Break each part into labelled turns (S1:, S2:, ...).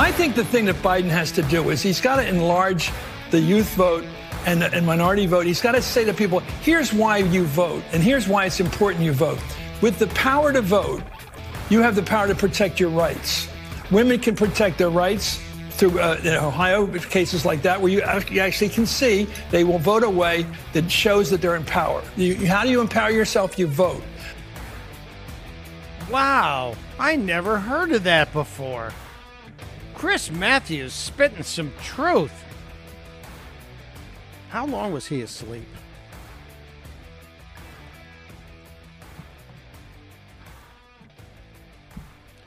S1: I think the thing that Biden has to do is he's got to enlarge the youth vote and, and minority vote. He's got to say to people, here's why you vote, and here's why it's important you vote. With the power to vote, you have the power to protect your rights. Women can protect their rights through uh, Ohio cases like that, where you actually can see they will vote a way that shows that they're in power. You, how do you empower yourself? You vote.
S2: Wow, I never heard of that before. Chris Matthews spitting some truth. How long was he asleep?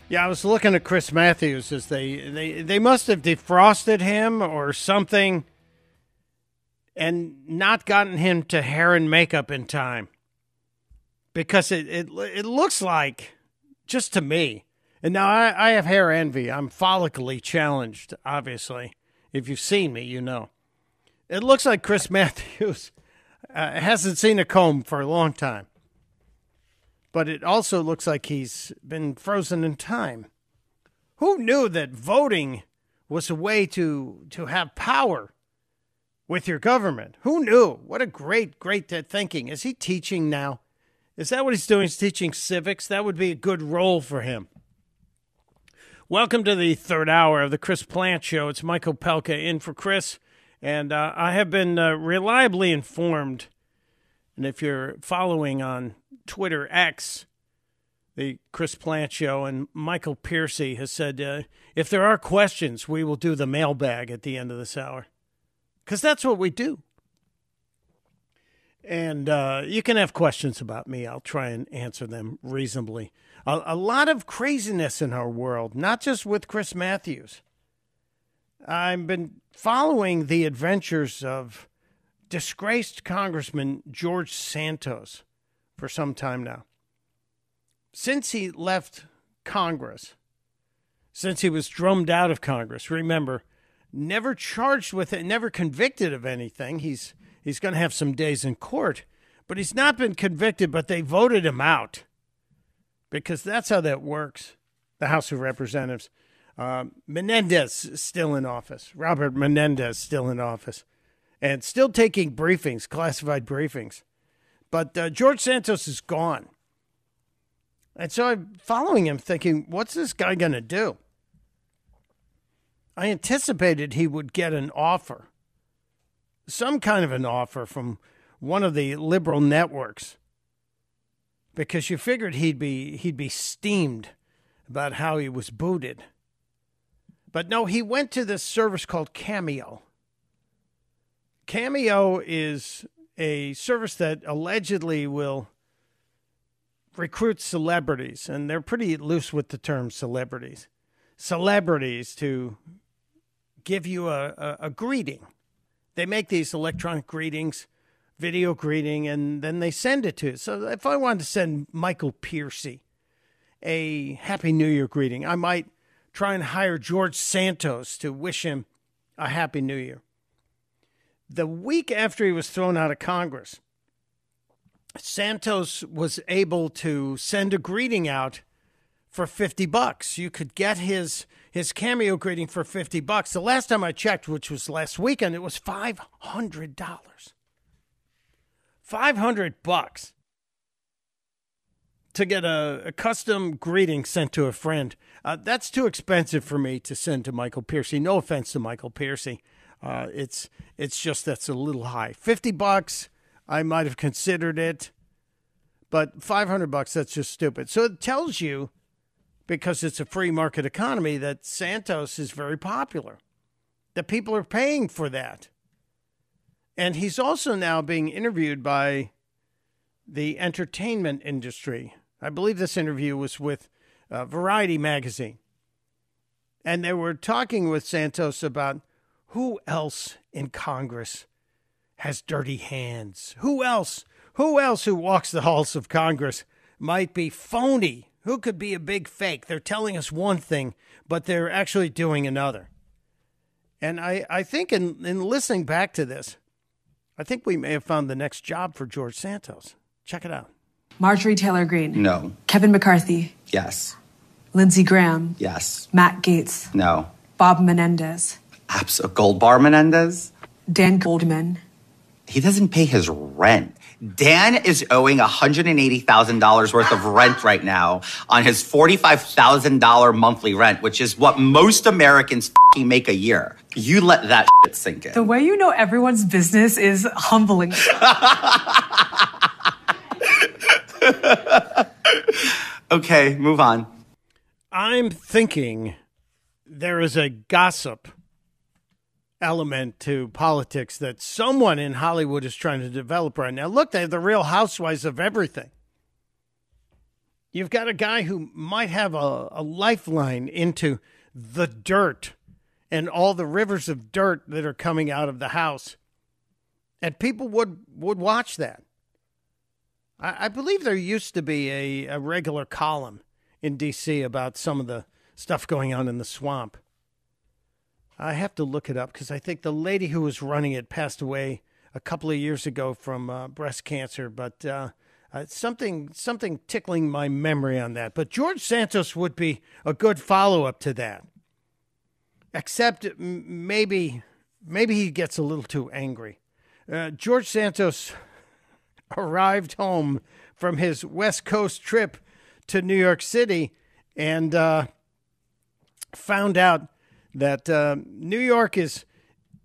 S2: Yeah, I was looking at Chris Matthews as they they they must have defrosted him or something and not gotten him to hair and makeup in time. Because it it it looks like just to me. And now I, I have hair envy. I'm follically challenged, obviously. If you've seen me, you know. It looks like Chris Matthews uh, hasn't seen a comb for a long time but it also looks like he's been frozen in time. Who knew that voting was a way to to have power with your government? Who knew? What a great, great thinking. Is he teaching now? Is that what he's doing? He's teaching civics? That would be a good role for him. Welcome to the third hour of the Chris Plante Show. It's Michael Opelka in for Chris, and uh, I have been uh, reliably informed. And if you're following on Twitter X, the Chris Plante Show, and Michael Piercy has said uh, if there are questions, we will do the mailbag at the end of this hour. Because that's what we do. And uh, you can have questions about me. I'll try and answer them reasonably. A, a lot of craziness in our world, not just with Chris Matthews. I've been following the adventures of disgraced Congressman George Santos for some time now. Since he left Congress, since he was drummed out of Congress, remember, never charged with it, never convicted of anything. He's he's going to have some days in court, but he's not been convicted, but they voted him out. Because that's how that works. The House of Representatives. Uh, Menendez still in office. Robert Menendez still in office. And still taking briefings, classified briefings. But uh, George Santos is gone. And so I'm following him thinking, what's this guy going to do? I anticipated he would get an offer, some kind of an offer from one of the liberal networks, because you figured he'd be he'd be steamed about how he was booted. But no, he went to this service called Cameo. Cameo is a service that allegedly will recruit celebrities, and they're pretty loose with the term celebrities. Celebrities to give you a, a, a greeting. They make these electronic greetings, video greeting, and then they send it to. So if I wanted to send Michael Piercy a Happy New Year greeting, I might try and hire George Santos to wish him a Happy New Year the week after he was thrown out of Congress, Santos was able to send a greeting out for 50 bucks. You could get his his cameo greeting for 50 bucks. The last time I checked, which was last weekend, it was $500. 500 bucks to get a, a, custom greeting sent to a friend. Uh, that's too expensive for me to send to Michael Piercy. No offense to Michael Piercy. Uh, it's it's just that's a little high. Fifty bucks, I might have considered it, but five hundred bucks, that's just stupid. So it tells you, because it's a free market economy, that Santos is very popular. That people are paying for that, and he's also now being interviewed by the entertainment industry. I believe this interview was with uh, Variety magazine, and they were talking with Santos about who else in Congress has dirty hands? Who else? Who else who walks the halls of Congress might be phony? Who could be a big fake? They're telling us one thing, but they're actually doing another. And I, I think in, in listening back to this, I think we may have found the next job for George Santos. Check it out.
S3: Marjorie Taylor Greene.
S4: No.
S3: Kevin McCarthy.
S4: Yes.
S3: Lindsey Graham.
S4: Yes.
S3: Matt Gaetz.
S4: No.
S3: Bob Menendez.
S4: Absol Gold Bar Menendez?
S3: Dan Goldman.
S4: He doesn't pay his rent. Dan is owing $180,000 worth of rent right now on his $45,000 monthly rent, which is what most Americans make a year. You let that shit sink in.
S3: The way you know everyone's business is humbling.
S4: okay, move on.
S2: I'm thinking there is a gossip element to politics that someone in Hollywood is trying to develop right now. Look, they're the real housewives of everything. You've got a guy who might have a, a lifeline into the dirt and all the rivers of dirt that are coming out of the house. And people would, would watch that. I, I believe there used to be a, a regular column in D.C. about some of the stuff going on in the swamp. I have to look it up because I think the lady who was running it passed away a couple of years ago from uh, breast cancer. But uh, uh, something something tickling my memory on that. But George Santos would be a good follow up to that. Except maybe maybe he gets a little too angry. Uh, George Santos arrived home from his West Coast trip to New York City and uh, found out that uh, New York is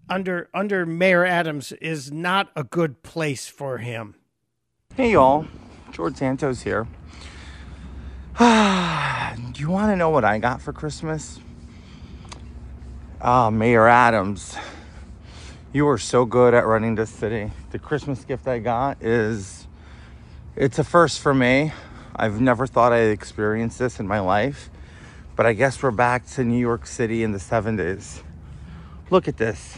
S2: under under Mayor Adams is not a good place for him.
S5: Hey y'all, George Santos here. Do you want to know what I got for Christmas? Ah, oh, Mayor Adams, you were so good at running this city. The Christmas gift I got is it's a first for me. I've never thought I'd experience this in my life. But I guess we're back to New York City in the 70s. Look at this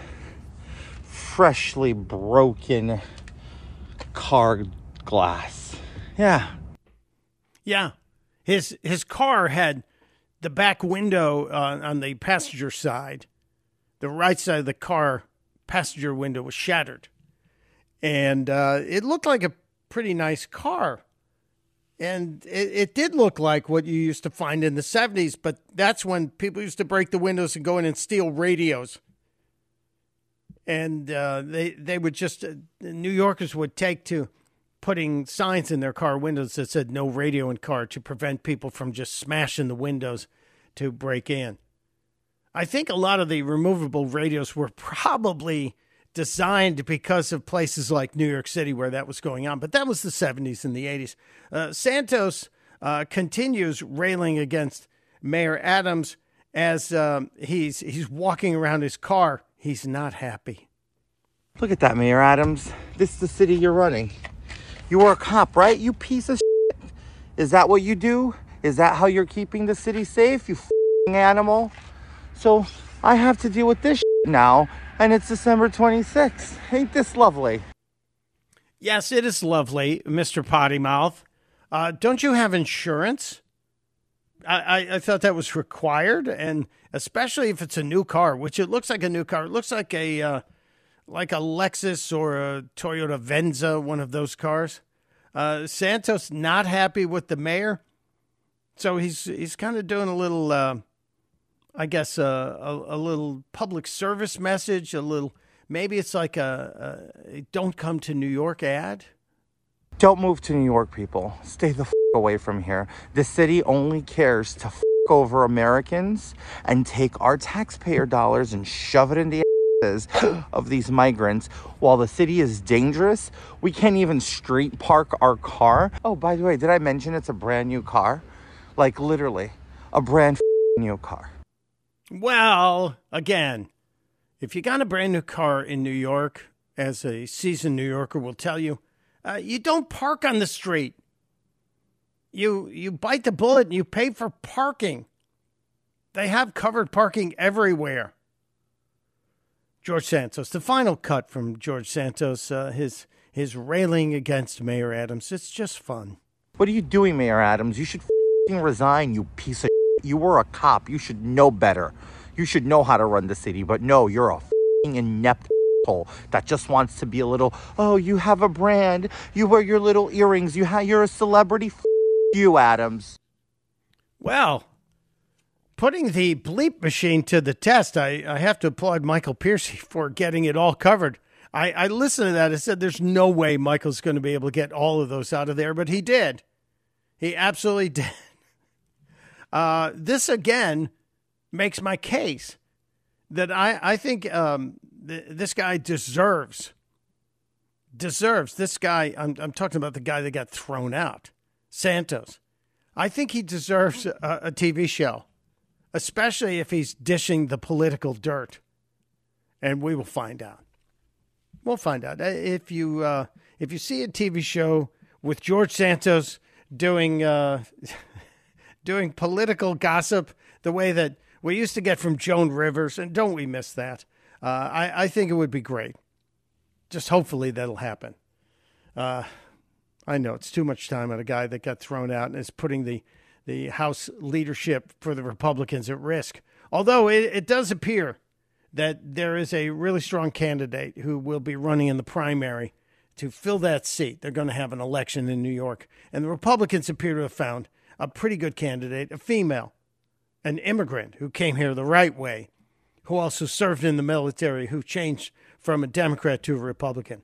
S5: freshly broken car glass. Yeah.
S2: Yeah. His his car had the back window uh, on the passenger side. The right side of the car passenger window was shattered. And uh, it looked like a pretty nice car. And it, it, did look like what you used to find in the 70s, but that's when people used to break the windows and go in and steal radios. And uh, they, they would just, uh, New Yorkers would take to putting signs in their car windows that said no radio in car to prevent people from just smashing the windows to break in. I think a lot of the removable radios were probably designed because of places like New York City where that was going on. But that was the 70s and the 80s. Uh, Santos uh, continues railing against Mayor Adams as um, he's he's walking around his car. He's not happy.
S5: Look at that, Mayor Adams. This is the city you're running. You are a cop, right? You piece of shit. Is that what you do? Is that how you're keeping the city safe? You animal. So I have to deal with this now and it's December 26th. Ain't this lovely?
S2: Yes, it is lovely, Mr. Pottymouth. Uh, don't you have insurance? I, I, I, thought that was required, and especially if it's a new car, which it looks like a new car. It looks like a uh, like a Lexus or a Toyota Venza, one of those cars. Uh, Santos not happy with the mayor, so he's he's kind of doing a little uh, I guess, a, a, a, little public service message, a little, maybe it's like a, a don't come to New York ad.
S5: Don't move to New York, people. Stay the f- away from here. The city only cares to f- over Americans and take our taxpayer dollars and shove it in the asses of these migrants. While the city is dangerous, we can't even street park our car. Oh, by the way, did I mention it's a brand new car? Like literally, a brand new car.
S2: Well, again, if you got a brand new car in New York, as a seasoned New Yorker will tell you, uh, you don't park on the street. You you bite the bullet and you pay for parking. They have covered parking everywhere. George Santos, the final cut from George Santos, uh, his his railing against Mayor Adams. It's just fun.
S5: What are you doing, Mayor Adams? You should resign, you piece of you were a cop. You should know better. You should know how to run the city. But no, you're a fing inept that just wants to be a little. Oh, you have a brand. You wear your little earrings. You have. You're a celebrity. F- you, Adams.
S2: Well, putting the bleep machine to the test, I, I have to applaud Michael Piercy for getting it all covered. I, I listened to that I said, there's no way Michael's going to be able to get all of those out of there, but he did. He absolutely did. Uh, this again makes my case that I, I think um, th- this guy deserves deserves this guy. I'm, I'm talking about the guy that got thrown out, Santos. I think he deserves a, a TV show, especially if he's dishing the political dirt, and we will find out. We'll find out uh, if you uh, if you see a TV show with George Santos doing uh, doing political gossip the way that we used to get from Joan Rivers, and don't we miss that? Uh, I, I think it would be great. Just hopefully that'll happen. Uh, I know it's too much time on a guy that got thrown out and is putting the, the House leadership for the Republicans at risk. Although it, it does appear that there is a really strong candidate who will be running in the primary to fill that seat. They're going to have an election in New York. And the Republicans appear to have found a pretty good candidate, a female, an immigrant who came here the right way, who also served in the military, who changed from a Democrat to a Republican.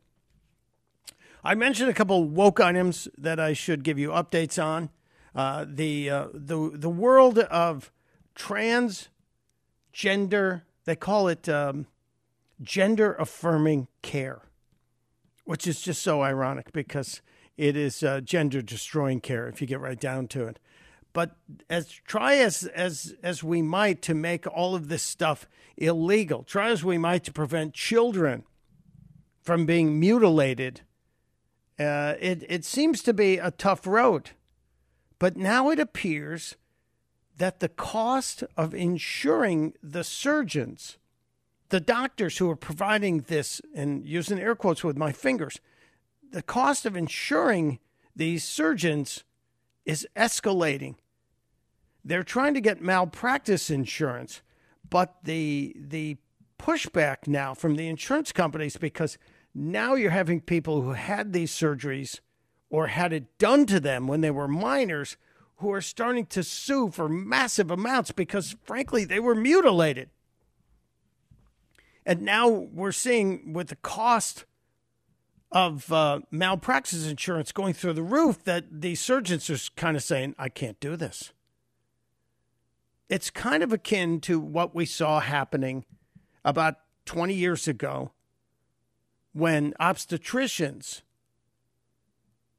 S2: I mentioned a couple woke items that I should give you updates on. Uh, the uh, the the world of transgender, they call it um, gender affirming care, which is just so ironic because it is uh, gender destroying care if you get right down to it. But as try as as as we might to make all of this stuff illegal, try as we might to prevent children from being mutilated, uh, it it seems to be a tough road. But now it appears that the cost of insuring the surgeons, the doctors who are providing this, and using air quotes with my fingers, the cost of insuring these surgeons is escalating they're trying to get malpractice insurance, but the the pushback now from the insurance companies because now you're having people who had these surgeries or had it done to them when they were minors who are starting to sue for massive amounts because frankly they were mutilated. And now we're seeing with the cost of uh, malpractice insurance going through the roof that the surgeons are kind of saying, I can't do this. It's kind of akin to what we saw happening about 20 years ago when obstetricians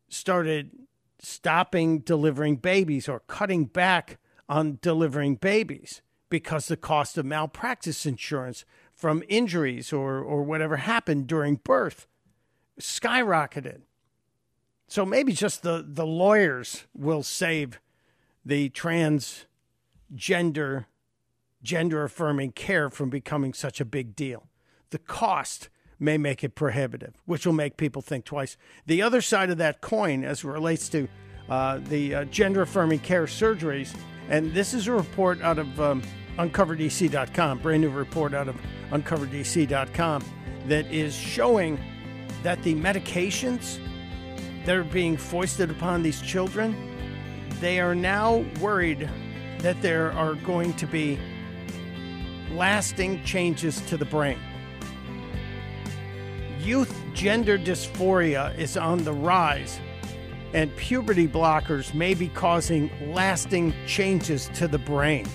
S2: started stopping delivering babies or cutting back on delivering babies because the cost of malpractice insurance from injuries or, or whatever happened during birth skyrocketed. So maybe just the, the lawyers will save the trans gender gender affirming care from becoming such a big deal. The cost may make it prohibitive, which will make people think twice. The other side of that coin, as it relates to uh, the uh, gender affirming care surgeries, and this is a report out of um, uncoverdc.com, brand new report out of uncoverdc.com, that is showing that the medications that are being foisted upon these children, they are now worried that there are going to be lasting changes to the brain. Youth gender dysphoria is on the rise, and puberty blockers may be causing lasting changes to the brain.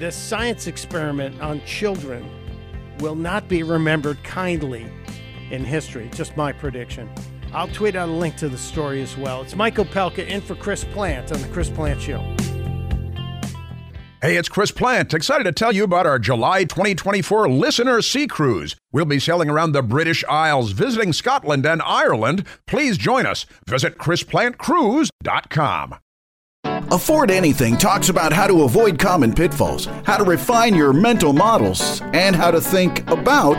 S2: This science experiment on children will not be remembered kindly in history. Just my prediction. I'll tweet out a link to the story as well. It's Michael Opelka in for Chris Plante on The Chris Plante Show.
S6: Hey, it's Chris Plante. excited to tell you about our July 2024 Listener Sea Cruise. We'll be sailing around the British Isles, visiting Scotland and Ireland. Please join us. Visit ChrisPlanteCruise.com.
S7: Afford Anything talks about how to avoid common pitfalls, how to refine your mental models, and how to think about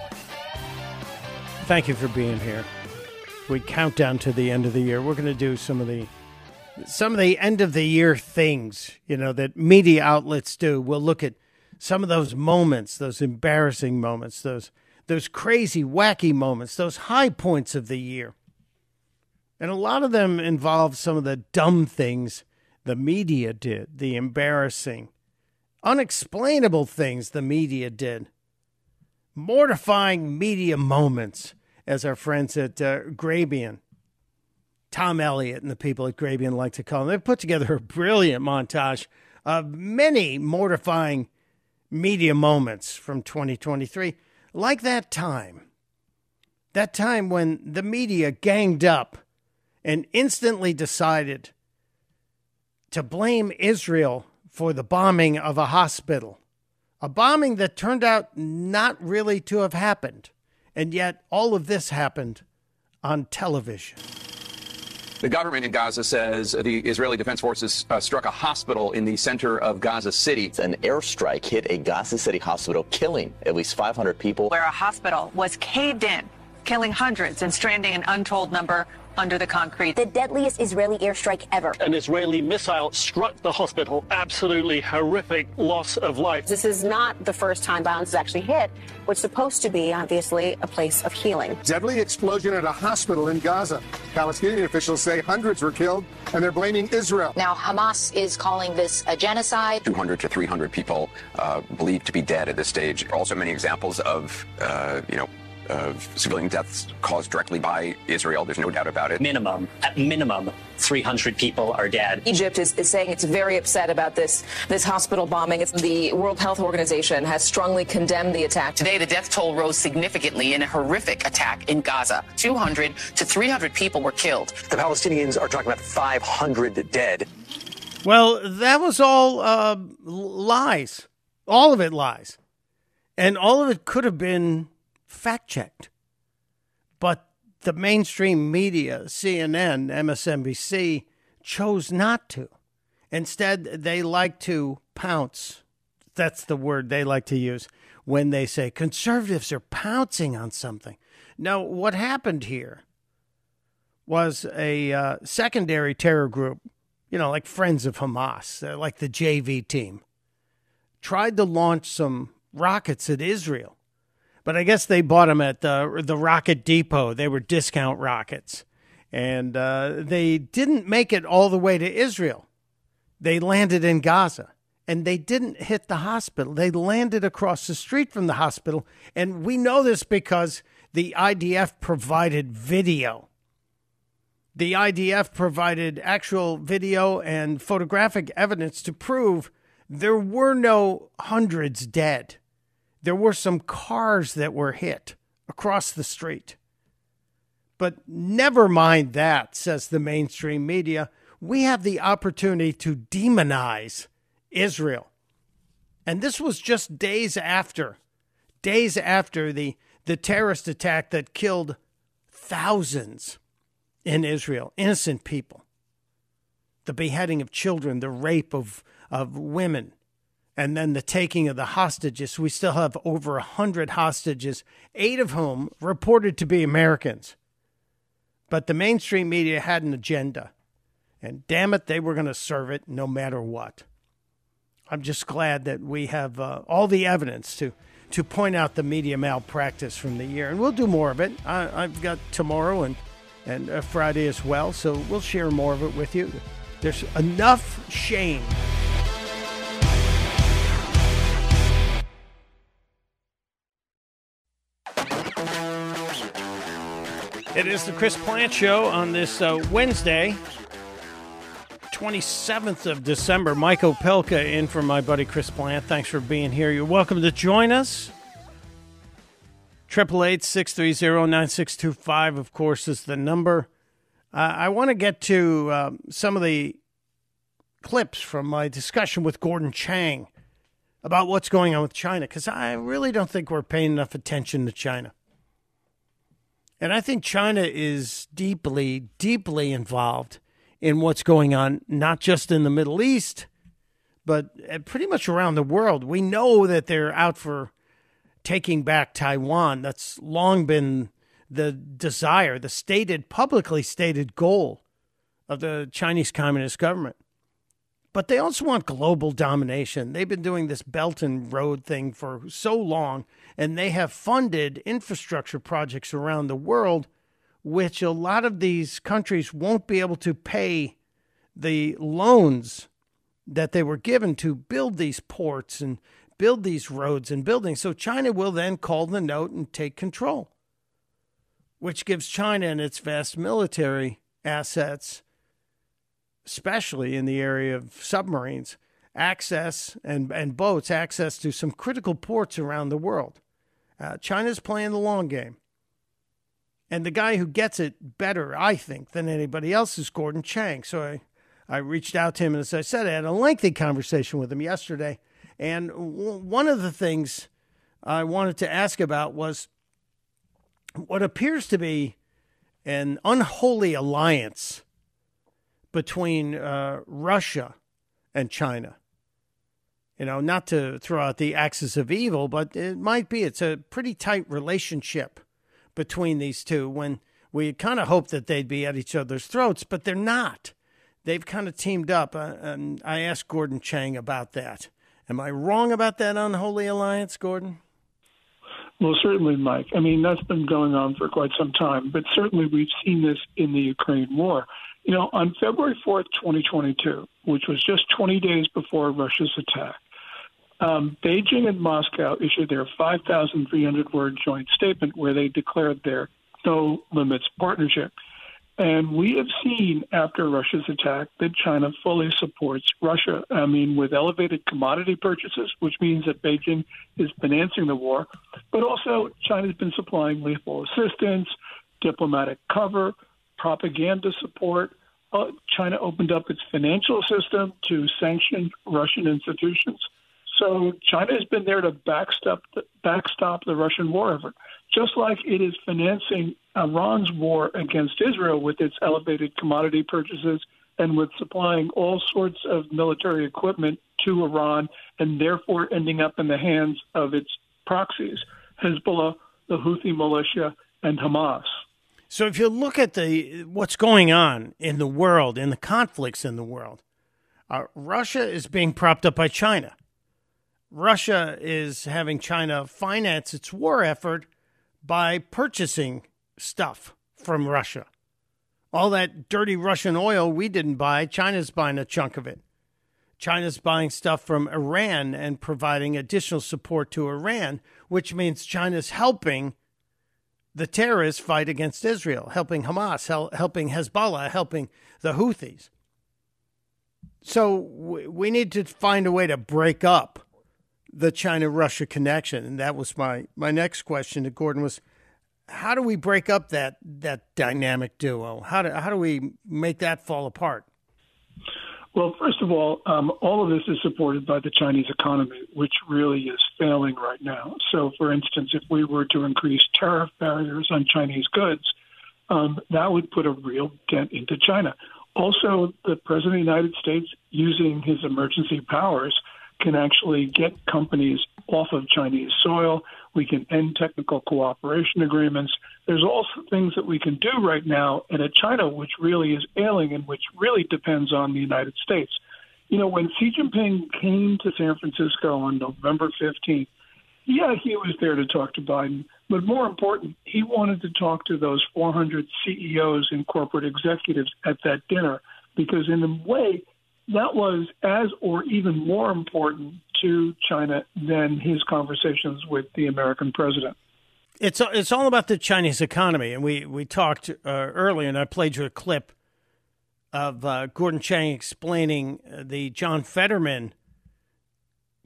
S2: Thank you for being here. We count down to the end of the year. We're going to do some of the some of the end of the year things, you know, that media outlets do. We'll look at some of those moments, those embarrassing moments, those those crazy, wacky moments, those high points of the year. And a lot of them involve some of the dumb things the media did, the embarrassing, unexplainable things the media did, mortifying media moments, as our friends at uh, Grabien, Tom Elliott, and the people at Grabien like to call them. They've put together a brilliant montage of many mortifying media moments from 2023, like that time. That time when the media ganged up and instantly decided to blame Israel for the bombing of a hospital, a bombing that turned out not really to have happened. And yet, all of this happened on television.
S8: The government in Gaza says the Israeli Defense Forces uh, struck a hospital in the center of Gaza City.
S9: An airstrike hit a Gaza City hospital, killing at least 500 people.
S10: Where a hospital was caved in, killing hundreds and stranding an untold number under the concrete.
S11: The deadliest Israeli airstrike ever.
S12: An Israeli missile struck the hospital. Absolutely horrific loss of life.
S13: This is not the first time violence has actually hit what's supposed to be, obviously, a place of healing.
S14: Deadly explosion at a hospital in Gaza. Palestinian officials say hundreds were killed, and they're blaming Israel.
S15: Now, Hamas is calling this a genocide.
S8: 200 to 300 people uh, believed to be dead at this stage. Also, many examples of, uh, you know, of civilian deaths caused directly by Israel. There's no doubt about it.
S16: Minimum, at minimum, 300 people are dead.
S13: Egypt is, is saying it's very upset about this this hospital bombing. It's, the World Health Organization has strongly condemned the attack.
S17: Today, the death toll rose significantly in a horrific attack in Gaza. 200 to 300 people were killed.
S12: The Palestinians are talking about 500 dead.
S2: Well, that was all uh, lies. All of it lies. And all of it could have been fact checked. But the mainstream media, CNN, MSNBC, chose not to. Instead, they like to pounce. That's the word they like to use when they say conservatives are pouncing on something. Now, what happened here was a uh, secondary terror group, you know, like Friends of Hamas, uh, like the JV team, tried to launch some rockets at Israel but I guess they bought them at the the Rocket Depot. They were discount rockets, and uh, they didn't make it all the way to Israel. They landed in Gaza, and they didn't hit the hospital. They landed across the street from the hospital, and we know this because the IDF provided video. The IDF provided actual video and photographic evidence to prove there were no hundreds dead there were some cars that were hit across the street. But never mind that, says the mainstream media. We have the opportunity to demonize Israel. And this was just days after, days after the, the terrorist attack that killed thousands in Israel, innocent people, the beheading of children, the rape of, of women, and then the taking of the hostages. We still have over a hundred hostages, eight of whom reported to be Americans. But the mainstream media had an agenda, and damn it, they were going to serve it no matter what. I'm just glad that we have uh, all the evidence to to point out the media malpractice from the year, and we'll do more of it. I, have got tomorrow and and uh, Friday as well, so we'll share more of it with you. There's enough shame It is the Chris Plante Show on this uh, Wednesday, 27th of December. Mike Opelka in for my buddy Chris Plante. Thanks for being here. You're welcome to join us. 888 of course, is the number. Uh, I want to get to uh, some of the clips from my discussion with Gordon Chang about what's going on with China because I really don't think we're paying enough attention to China. And I think China is deeply, deeply involved in what's going on, not just in the Middle East, but uh, pretty much around the world. We know that they're out for taking back Taiwan. That's long been the desire, the stated, publicly stated goal of the Chinese Communist government. But they also want global domination. They've been doing this Belt and Road thing for so long, and they have funded infrastructure projects around the world, which a lot of these countries won't be able to pay the loans that they were given to build these ports and build these roads and buildings. So China will then call the note and take control, which gives China and its vast military assets, especially in the area of submarines, access and, and boats, access to some critical ports around the world. Uh, China's playing the long game. And the guy who gets it better, I think, than anybody else is Gordon Chang. So I I reached out to him, and as I said, I had a lengthy conversation with him yesterday. And w- one of the things I wanted to ask about was what appears to be an unholy alliance between uh, Russia and China. You know, not to throw out the axis of evil, but it might be. It's a pretty tight relationship between these two when we kind of hoped that they'd be at each other's throats, but they're not they've kind of teamed up. Uh, and I asked Gordon Chang about that. Am I wrong about that unholy alliance, Gordon?
S18: Well, certainly, Mike. I mean, that's been going on for quite some time, but certainly we've seen this in the Ukraine war. You know, on February 4th, 2022, which was just 20 days before Russia's attack, um, Beijing and Moscow issued their 5,300 word joint statement where they declared their no limits partnership. And we have seen after Russia's attack that China fully supports Russia. I mean, with elevated commodity purchases, which means that Beijing is financing the war, but also China's been supplying lethal assistance, diplomatic cover, propaganda support. Uh, China opened up its financial system to sanction Russian institutions. So China has been there to backstop the, backstop the Russian war effort, just like it is financing Iran's war against Israel with its elevated commodity purchases and with supplying all sorts of military equipment to Iran and therefore ending up in the hands of its proxies, Hezbollah, the Houthi militia, and Hamas.
S2: So if you look at the what's going on in the world, in the conflicts in the world, uh, Russia is being propped up by China. Russia is having China finance its war effort by purchasing stuff from Russia. All that dirty Russian oil we didn't buy, China's buying a chunk of it. China's buying stuff from Iran and providing additional support to Iran, which means China's helping the terrorists fight against Israel, helping Hamas, hel- helping Hezbollah, helping the Houthis. So we need to find a way to break up the China Russia connection. And that was my, my next question to Gordon was how do we break up that that dynamic duo? How do how do we make that fall apart?
S18: Well, first of all, um, all of this is supported by the Chinese economy, which really is failing right now. So, for instance, if we were to increase tariff barriers on Chinese goods, um, that would put a real dent into China. Also, the President of the United States, using his emergency powers, can actually get companies off of Chinese soil. We can end technical cooperation agreements. There's also things that we can do right now in a China which really is ailing and which really depends on the United States. You know, when Xi Jinping came to San Francisco on November 15th, yeah, he was there to talk to Biden, but more important, he wanted to talk to those 400 CEOs and corporate executives at that dinner because, in a way, that was as or even more important to China than his conversations with the American president.
S2: It's it's all about the Chinese economy, and we we talked uh, earlier, and I played you a clip of uh, Gordon Chang explaining the John Fetterman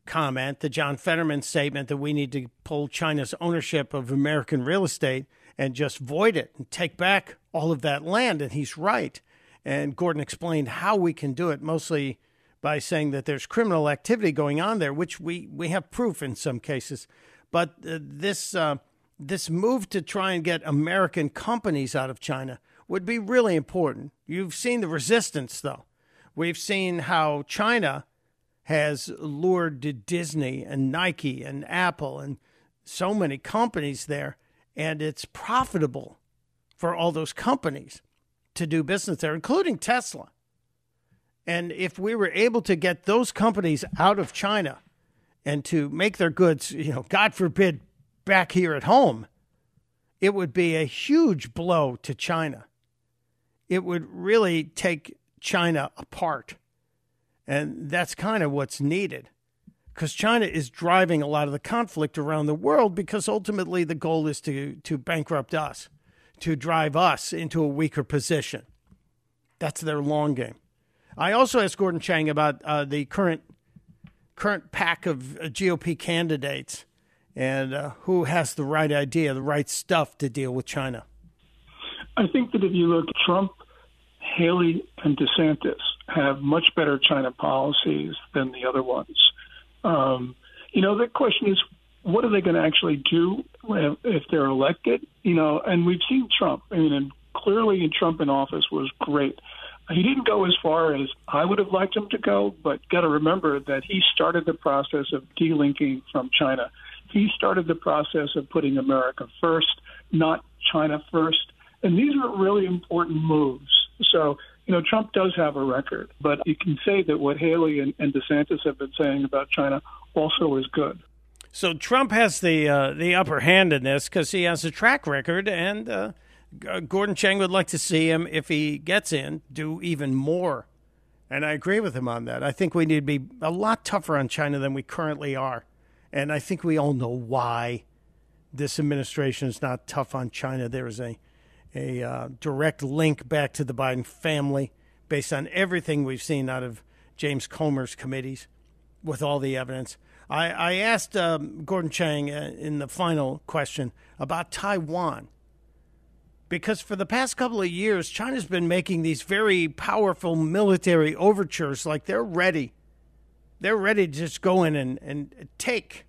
S2: comment, the John Fetterman statement that we need to pull China's ownership of American real estate and just void it and take back all of that land, and he's right. And Gordon explained how we can do it, mostly by saying that there's criminal activity going on there, which we, we have proof in some cases. But uh, this, uh, this move to try and get American companies out of China would be really important. You've seen the resistance, though. We've seen how China has lured Disney and Nike and Apple and so many companies there, and it's profitable for all those companies to do business there, including Tesla. And if we were able to get those companies out of China and to make their goods, you know, God forbid, back here at home, it would be a huge blow to China. It would really take China apart. And that's kind of what's needed because China is driving a lot of the conflict around the world because ultimately the goal is to, to bankrupt us, to drive us into a weaker position. That's their long game. I also asked Gordon Chang about uh, the current current pack of uh, GOP candidates and uh, who has the right idea, the right stuff to deal with China.
S18: I think that if you look, Trump, Haley, and DeSantis have much better China policies than the other ones. Um, you know, the question is, what are they going to actually do if they're elected? You know, and we've seen Trump. I mean, clearly, Trump in office was great. He didn't go as far as I would have liked him to go, but got to remember that he started the process of delinking from China. He started the process of putting America first, not China first. And these were really important moves. So, you know, Trump does have a record, but you can say that what Haley and, and DeSantis have been saying about China also is good.
S2: So Trump has the uh, the upper hand in this because he has a track record, and uh, Gordon Chang would like to see him, if he gets in, do even more. And I agree with him on that. I think we need to be a lot tougher on China than we currently are. And I think we all know why this administration is not tough on China. There is a, a uh, direct link back to the Biden family based on everything we've seen out of James Comer's committees with all the evidence. I, I asked um, Gordon Chang uh, in the final question about Taiwan because for the past couple of years, China's been making these very powerful military overtures like they're ready. They're ready to just go in and, and take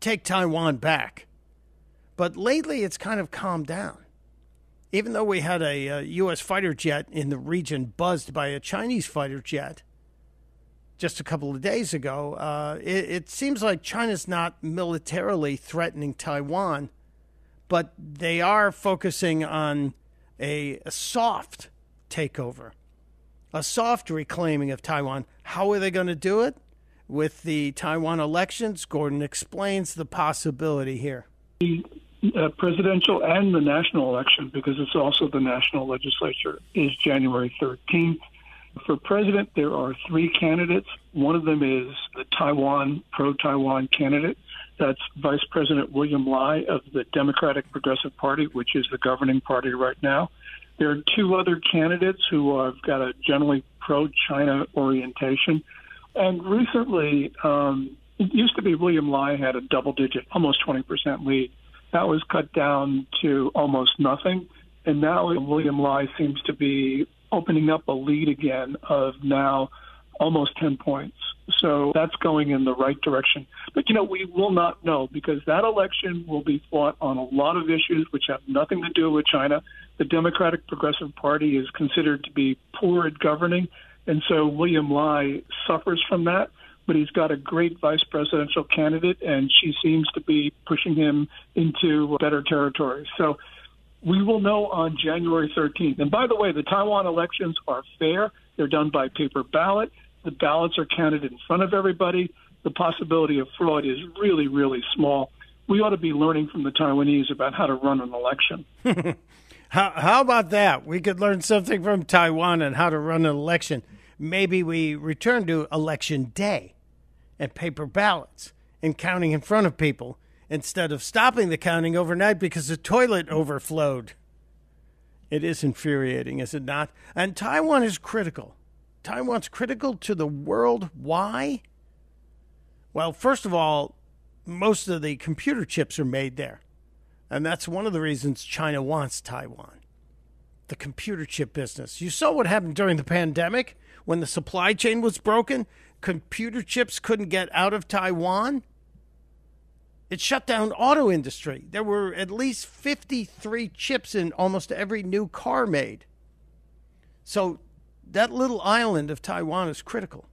S2: take Taiwan back. But lately it's kind of calmed down. Even though we had a, a U.S. fighter jet in the region buzzed by a Chinese fighter jet just a couple of days ago, uh, it, it seems like China's not militarily threatening Taiwan but they are focusing on a, a soft takeover, a soft reclaiming of Taiwan. How are they going to do it? With the Taiwan elections, Gordon explains the possibility here.
S18: The uh, presidential and the national election, because it's also the national legislature, is January 13th. For president, there are three candidates. One of them is the Taiwan, pro Taiwan candidate. That's Vice President William Lai of the Democratic Progressive Party, which is the governing party right now. There are two other candidates who have got a generally pro China orientation. And recently, um, it used to be William Lai had a double digit, almost 20% lead. That was cut down to almost nothing. And now William Lai seems to be opening up a lead again of now almost 10 points. So that's going in the right direction. But, you know, we will not know because that election will be fought on a lot of issues which have nothing to do with China. The Democratic Progressive Party is considered to be poor at governing. And so William Lai suffers from that. But he's got a great vice presidential candidate, and she seems to be pushing him into better territory. So we will know on January 13th. And by the way, the Taiwan elections are fair. They're done by paper ballot. The ballots are counted in front of everybody. The possibility of fraud is really, really small. We ought to be learning from the Taiwanese about how to run an election.
S2: how, how about that? We could learn something from Taiwan on how to run an election. Maybe we return to election day and paper ballots and counting in front of people instead of stopping the counting overnight because the toilet overflowed. It is infuriating, is it not? And Taiwan is critical. Taiwan's critical to the world. Why? Well, first of all, most of the computer chips are made there. And that's one of the reasons China wants Taiwan. The computer chip business. You saw what happened during the pandemic when the supply chain was broken. Computer chips couldn't get out of Taiwan. It shut down auto industry. There were at least 53 chips in almost every new car made. So that little island of Taiwan is critical.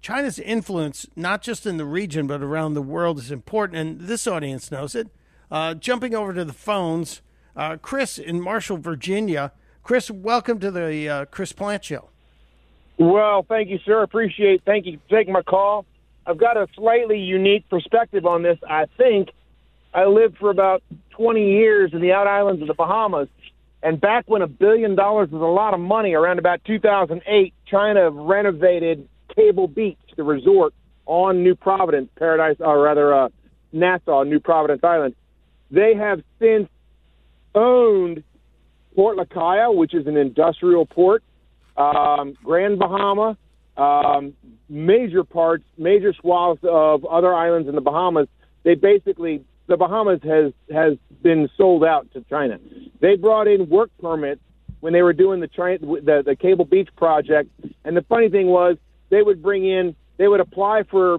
S2: China's influence, not just in the region but around the world, is important, and this audience knows it. Uh, jumping over to the phones, uh, Chris in Marshall, Virginia. Chris, welcome to the uh, Chris Plante Show.
S19: Well, thank you, sir. Appreciate. Thank you for taking my call. I've got a slightly unique perspective on this. I think I lived for about 20 years in the out islands of the Bahamas, and back when a billion dollars was a lot of money, around about 2008, China renovated Cable Beach, the resort on New Providence, Paradise, or rather uh, Nassau, New Providence Island. They have since owned Port Lucaya, which is an industrial port, um, Grand Bahama, um, major parts, major swaths of other islands in the Bahamas. They basically the Bahamas has has been sold out to China. They brought in work permits when they were doing the the, the Cable Beach project, and the funny thing was they would bring in they would apply for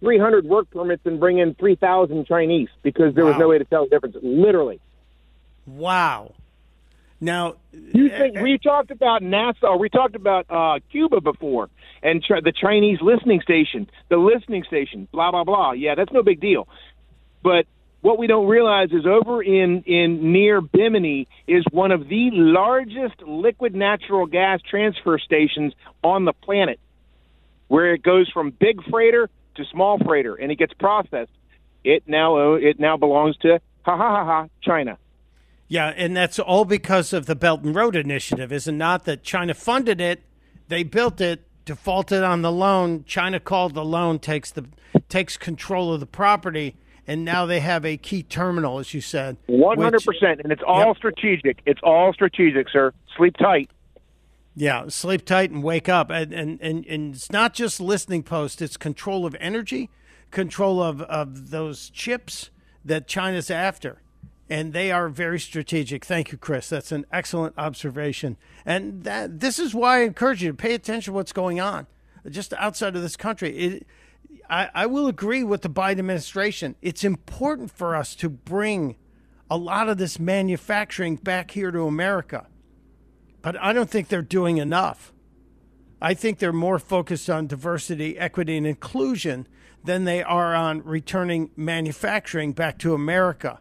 S19: 300 work permits and bring in 3,000 Chinese because there was no way to tell the difference. Literally.
S2: Wow. Now,
S19: you eh, think eh, we talked about NASA? We talked about uh, Cuba before, and ch- the Chinese listening station, the listening station, blah blah blah. Yeah, that's no big deal. But what we don't realize is over in in near Bimini is one of the largest liquid natural gas transfer stations on the planet, where it goes from big freighter to small freighter, and it gets processed. It now uh, it now belongs to ha ha ha ha China.
S2: Yeah, and that's all because of the Belt and Road Initiative, is it not? That China funded it, they built it, defaulted on the loan. China called the loan, takes the takes control of the property, and now they have a key terminal, as you said.
S19: One hundred percent, and it's all yep. strategic. It's all strategic, sir. Sleep tight.
S2: Yeah, sleep tight and wake up, and and and, and it's not just listening post; it's control of energy, control of of those chips that China's after and they are very strategic. Thank you, Chris. That's an excellent observation. And that this is why I encourage you to pay attention to what's going on just outside of this country. It, I, I will agree with the Biden administration. It's important for us to bring a lot of this manufacturing back here to America. But I don't think they're doing enough. I think they're more focused on diversity, equity, and inclusion than they are on returning manufacturing back to America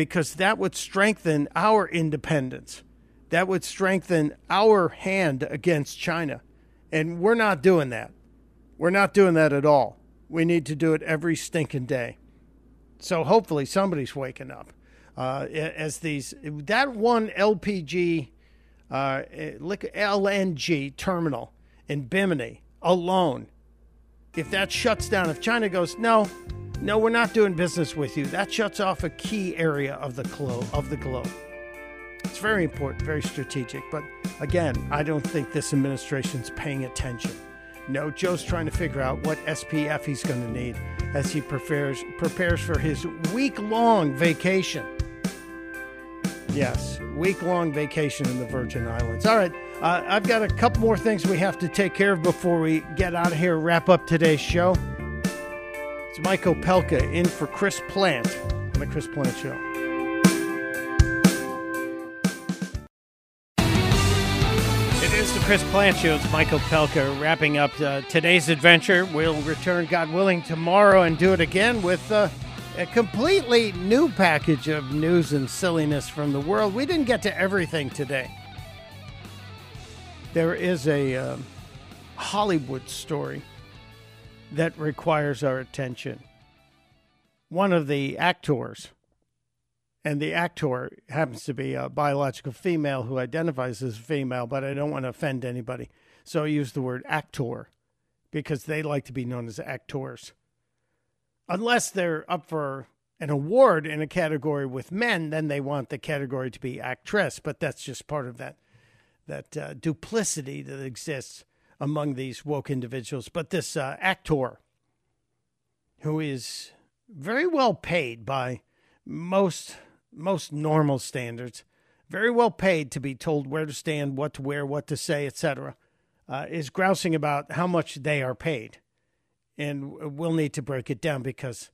S2: because that would strengthen our independence. That would strengthen our hand against China. And we're not doing that. We're not doing that at all. We need to do it every stinking day. So hopefully somebody's waking up. Uh, as these, that one LPG, uh, LNG terminal in Bimini alone, if that shuts down, if China goes, no, no, we're not doing business with you. That shuts off a key area of the globe. Of the globe. It's very important, very strategic. But again, I don't think this administration's paying attention. No, Joe's trying to figure out what SPF he's going to need as he prepares prepares for his week-long vacation. Yes, week-long vacation in the Virgin Islands. All right, uh, I've got a couple more things we have to take care of before we get out of here. Wrap up today's show. It's Mike Opelka in for Chris Plante on the Chris Plante Show. It is the Chris Plante Show. It's Mike Opelka wrapping up uh, today's adventure. We'll return, God willing, tomorrow and do it again with uh, a completely new package of news and silliness from the world. We didn't get to everything today. There is a uh, Hollywood story that requires our attention. One of the actors, and the actor happens to be a biological female who identifies as female, but I don't want to offend anybody. So I use the word actor because they like to be known as actors. Unless they're up for an award in a category with men, then they want the category to be actress, but that's just part of that that uh, duplicity that exists among these woke individuals. But this uh, actor, who is very well paid by most most normal standards, very well paid to be told where to stand, what to wear, what to say, etc., uh, is grousing about how much they are paid, and we'll need to break it down because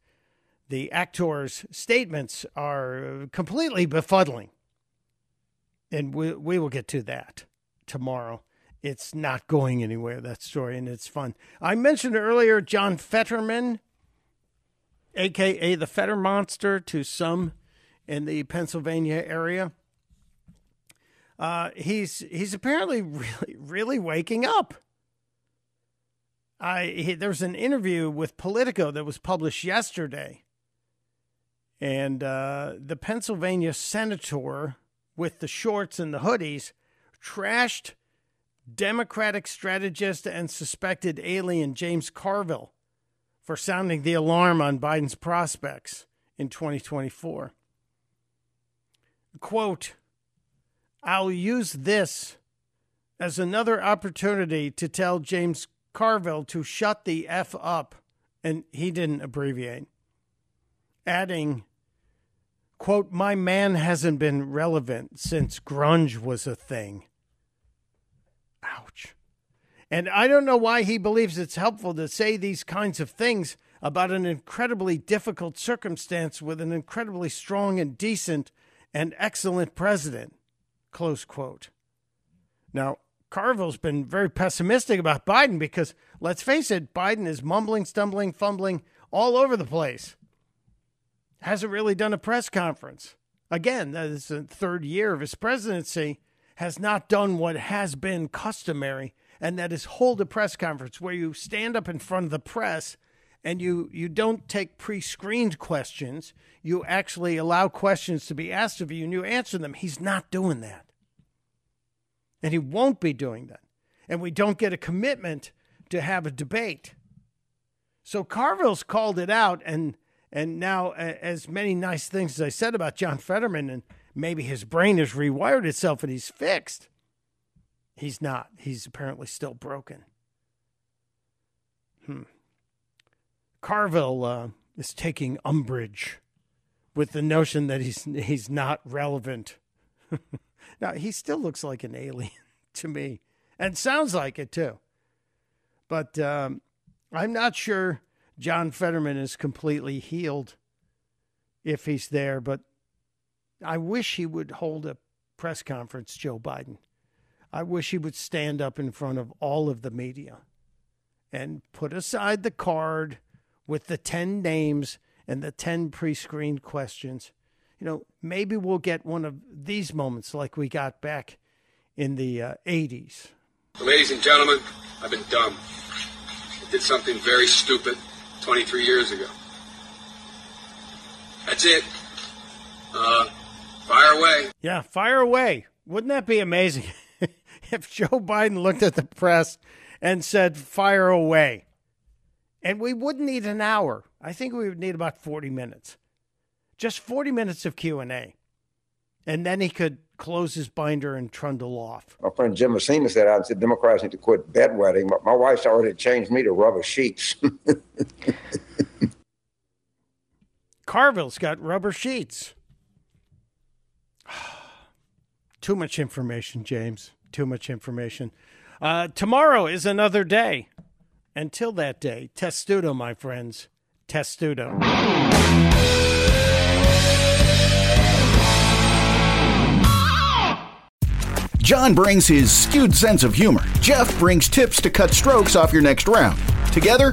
S2: the actor's statements are completely befuddling, and we we will get to that tomorrow it's not going anywhere, that story, and it's fun. I mentioned earlier John Fetterman, aka the Fetter Monster, to some in the Pennsylvania area. Uh, he's he's apparently really really waking up. I he, there was an interview with Politico that was published yesterday, and uh, the Pennsylvania senator with the shorts and the hoodies trashed Democratic strategist and suspected alien James Carville for sounding the alarm on Biden's prospects in 2024. Quote, I'll use this as another opportunity to tell James Carville to shut the F up. And he didn't abbreviate. Adding, quote, my man hasn't been relevant since grunge was a thing. Ouch. And I don't know why he believes it's helpful to say these kinds of things about an incredibly difficult circumstance with an incredibly strong and decent and excellent president. Close quote. Now, Carville's been very pessimistic about Biden because, let's face it, Biden is mumbling, stumbling, fumbling all over the place. Hasn't really done a press conference. Again, that is the third year of his presidency, has not done what has been customary, and that is hold a press conference where you stand up in front of the press and you, you don't take pre screened questions. You actually allow questions to be asked of you and you answer them. He's not doing that. And he won't be doing that. And we don't get a commitment to have a debate. So Carville's called it out, and and now as many nice things as I said about John Fetterman, and maybe his brain has rewired itself and he's fixed. He's not. He's apparently still broken. Hmm. Carville uh, is taking umbrage with the notion that he's he's not relevant. now he still looks like an alien to me, and sounds like it too. But um, I'm not sure John Fetterman is completely healed if he's there. But I wish he would hold a press conference, Joe Biden. I wish he would stand up in front of all of the media and put aside the card with the 10 names and the 10 pre screened questions. You know, maybe we'll get one of these moments like we got back in the uh, 80s.
S20: Ladies and gentlemen, I've been dumb. I did something very stupid 23 years ago. That's it. Uh, fire away.
S2: Yeah, fire away. Wouldn't that be amazing if Joe Biden looked at the press and said, fire away? And we wouldn't need an hour. I think we would need about 40 minutes. Just 40 minutes of Q&A. And then he could close his binder and trundle off.
S21: My friend Jim Messina said I said Democrats need to quit bedwetting, but my wife's already changed me to rubber sheets.
S2: Carville's got rubber sheets. Too much information, James. Too much information. Uh, tomorrow is another day. Until that day, testudo, my friends. Testudo.
S7: John brings his skewed sense of humor. Jeff brings tips to cut strokes off your next round. Together,